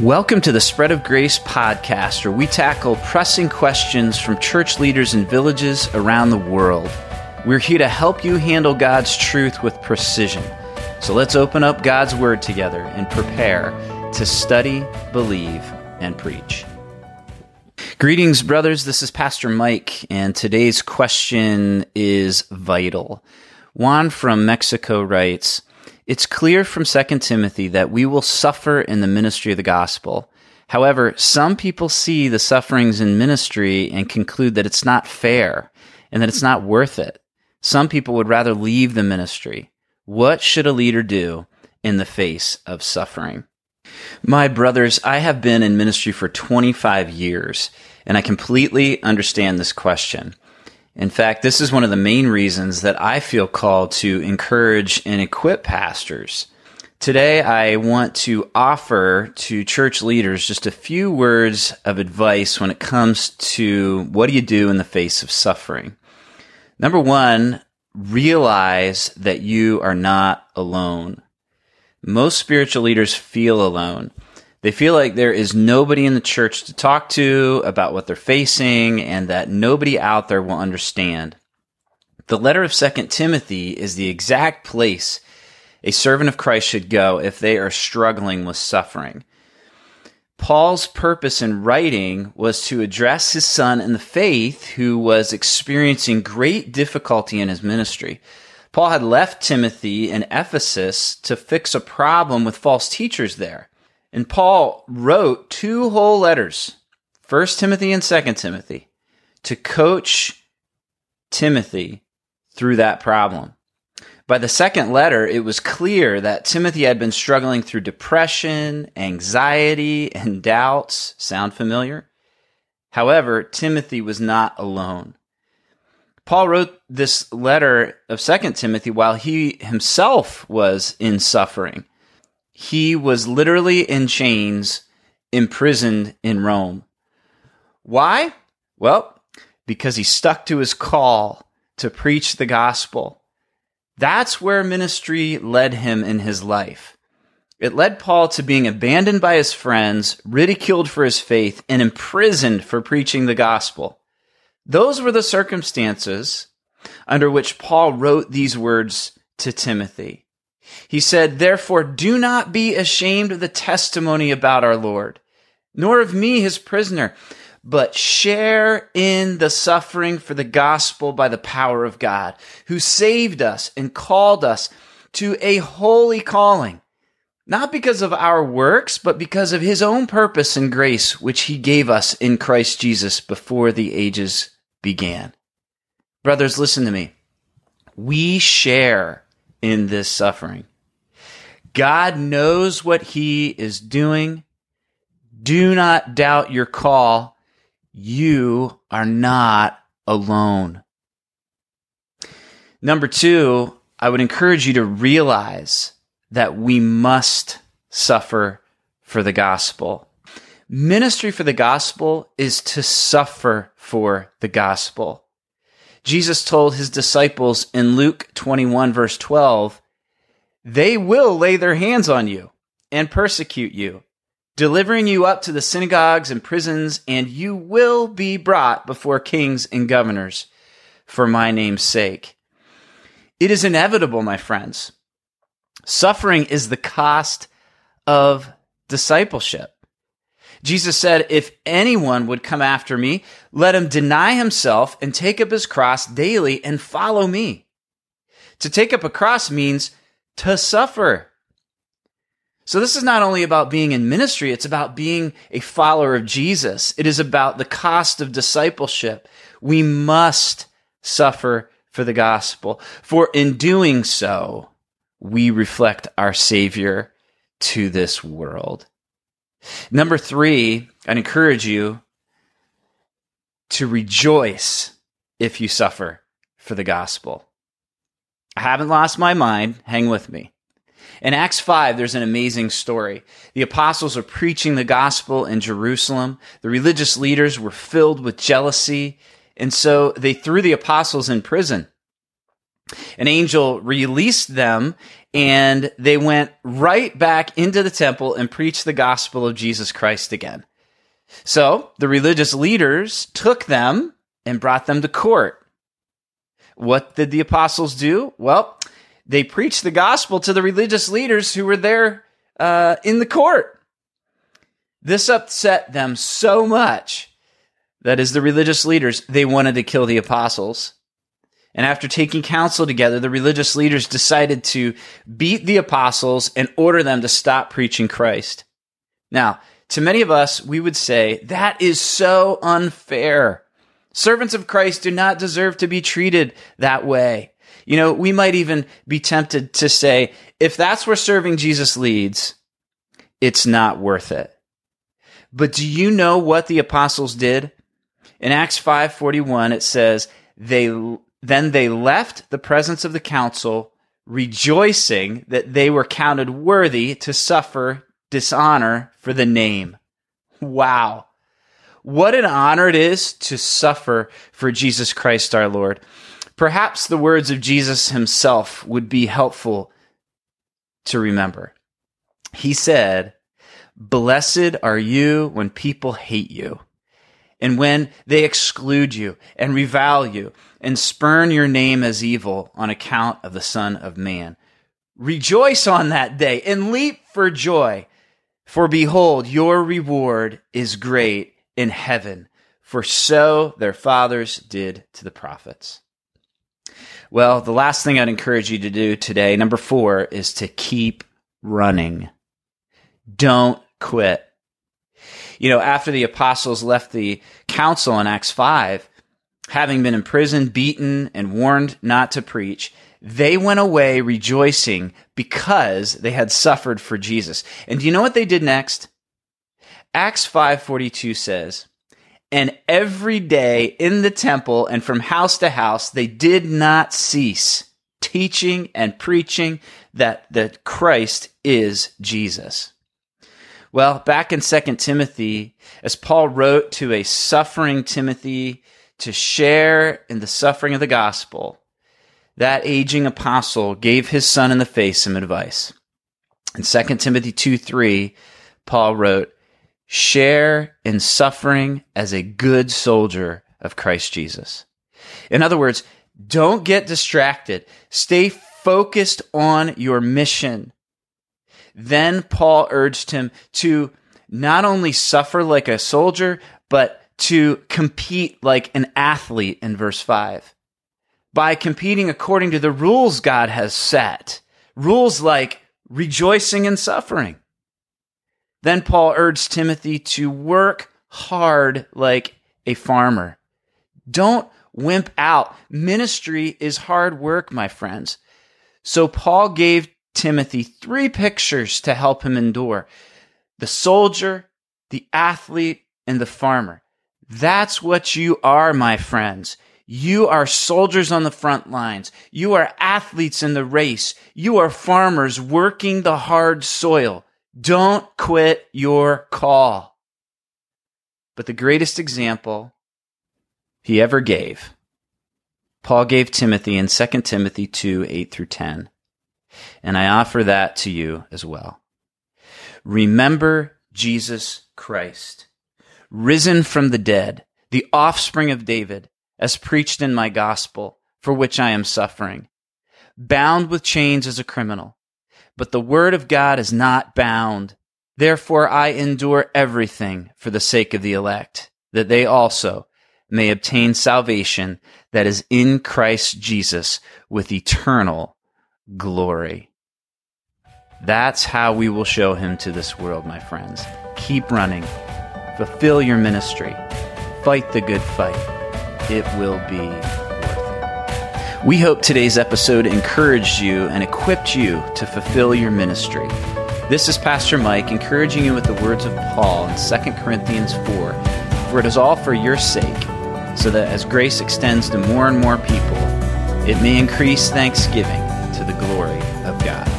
Welcome to the Spread of Grace podcast, where we tackle pressing questions from church leaders in villages around the world. We're here to help you handle God's truth with precision. So let's open up God's Word together and prepare to study, believe, and preach. Greetings, brothers. This is Pastor Mike, and today's question is vital. Juan from Mexico writes, it's clear from 2 Timothy that we will suffer in the ministry of the gospel. However, some people see the sufferings in ministry and conclude that it's not fair and that it's not worth it. Some people would rather leave the ministry. What should a leader do in the face of suffering? My brothers, I have been in ministry for 25 years and I completely understand this question. In fact, this is one of the main reasons that I feel called to encourage and equip pastors. Today, I want to offer to church leaders just a few words of advice when it comes to what do you do in the face of suffering. Number one, realize that you are not alone. Most spiritual leaders feel alone. They feel like there is nobody in the church to talk to about what they're facing and that nobody out there will understand. The letter of 2 Timothy is the exact place a servant of Christ should go if they are struggling with suffering. Paul's purpose in writing was to address his son in the faith who was experiencing great difficulty in his ministry. Paul had left Timothy in Ephesus to fix a problem with false teachers there. And Paul wrote two whole letters, 1 Timothy and 2 Timothy, to coach Timothy through that problem. By the second letter, it was clear that Timothy had been struggling through depression, anxiety, and doubts. Sound familiar? However, Timothy was not alone. Paul wrote this letter of 2 Timothy while he himself was in suffering he was literally in chains, imprisoned in Rome. Why? Well, because he stuck to his call to preach the gospel. That's where ministry led him in his life. It led Paul to being abandoned by his friends, ridiculed for his faith, and imprisoned for preaching the gospel. Those were the circumstances under which Paul wrote these words to Timothy. He said, Therefore, do not be ashamed of the testimony about our Lord, nor of me, his prisoner, but share in the suffering for the gospel by the power of God, who saved us and called us to a holy calling, not because of our works, but because of his own purpose and grace, which he gave us in Christ Jesus before the ages began. Brothers, listen to me. We share in this suffering. God knows what He is doing. Do not doubt your call. You are not alone. Number two, I would encourage you to realize that we must suffer for the gospel. Ministry for the gospel is to suffer for the gospel. Jesus told his disciples in Luke 21, verse 12, they will lay their hands on you and persecute you, delivering you up to the synagogues and prisons, and you will be brought before kings and governors for my name's sake. It is inevitable, my friends. Suffering is the cost of discipleship. Jesus said, If anyone would come after me, let him deny himself and take up his cross daily and follow me. To take up a cross means to suffer. So this is not only about being in ministry, it's about being a follower of Jesus. It is about the cost of discipleship. We must suffer for the gospel. For in doing so, we reflect our Savior to this world. Number three, I'd encourage you to rejoice if you suffer for the gospel. I haven't lost my mind. Hang with me. In Acts 5, there's an amazing story. The apostles are preaching the gospel in Jerusalem. The religious leaders were filled with jealousy, and so they threw the apostles in prison. An angel released them and they went right back into the temple and preached the gospel of Jesus Christ again. So the religious leaders took them and brought them to court. What did the apostles do? Well, they preached the gospel to the religious leaders who were there uh, in the court. This upset them so much that as the religious leaders, they wanted to kill the apostles. And after taking counsel together, the religious leaders decided to beat the apostles and order them to stop preaching Christ. Now, to many of us, we would say that is so unfair. Servants of Christ do not deserve to be treated that way. You know, we might even be tempted to say, if that's where serving Jesus leads, it's not worth it. But do you know what the apostles did? In Acts 5:41 it says, they then they left the presence of the council rejoicing that they were counted worthy to suffer dishonor for the name. Wow. What an honor it is to suffer for Jesus Christ our Lord. Perhaps the words of Jesus himself would be helpful to remember. He said, Blessed are you when people hate you, and when they exclude you and revile you and spurn your name as evil on account of the Son of Man. Rejoice on that day and leap for joy, for behold, your reward is great in heaven, for so their fathers did to the prophets. Well, the last thing I'd encourage you to do today, number four, is to keep running. Don't quit. You know, after the apostles left the council in Acts 5, having been imprisoned, beaten, and warned not to preach, they went away rejoicing because they had suffered for Jesus. And do you know what they did next? Acts 5:42 says, and every day in the temple and from house to house, they did not cease teaching and preaching that, that Christ is Jesus. Well, back in 2 Timothy, as Paul wrote to a suffering Timothy to share in the suffering of the gospel, that aging apostle gave his son in the face some advice. In 2 Timothy 2 3, Paul wrote, share in suffering as a good soldier of Christ Jesus. In other words, don't get distracted. Stay focused on your mission. Then Paul urged him to not only suffer like a soldier, but to compete like an athlete in verse 5. By competing according to the rules God has set. Rules like rejoicing in suffering. Then Paul urged Timothy to work hard like a farmer. Don't wimp out. Ministry is hard work, my friends. So Paul gave Timothy three pictures to help him endure the soldier, the athlete, and the farmer. That's what you are, my friends. You are soldiers on the front lines. You are athletes in the race. You are farmers working the hard soil. Don't quit your call. But the greatest example he ever gave, Paul gave Timothy in 2 Timothy 2 8 through 10. And I offer that to you as well. Remember Jesus Christ, risen from the dead, the offspring of David, as preached in my gospel, for which I am suffering, bound with chains as a criminal but the word of God is not bound. Therefore I endure everything for the sake of the elect, that they also may obtain salvation that is in Christ Jesus with eternal glory. That's how we will show him to this world, my friends. Keep running. Fulfill your ministry. Fight the good fight. It will be worth it. we hope today's episode encouraged you and equipped you to fulfill your ministry. This is Pastor Mike encouraging you with the words of Paul in 2 Corinthians 4 For it is all for your sake, so that as grace extends to more and more people, it may increase thanksgiving to the glory of God.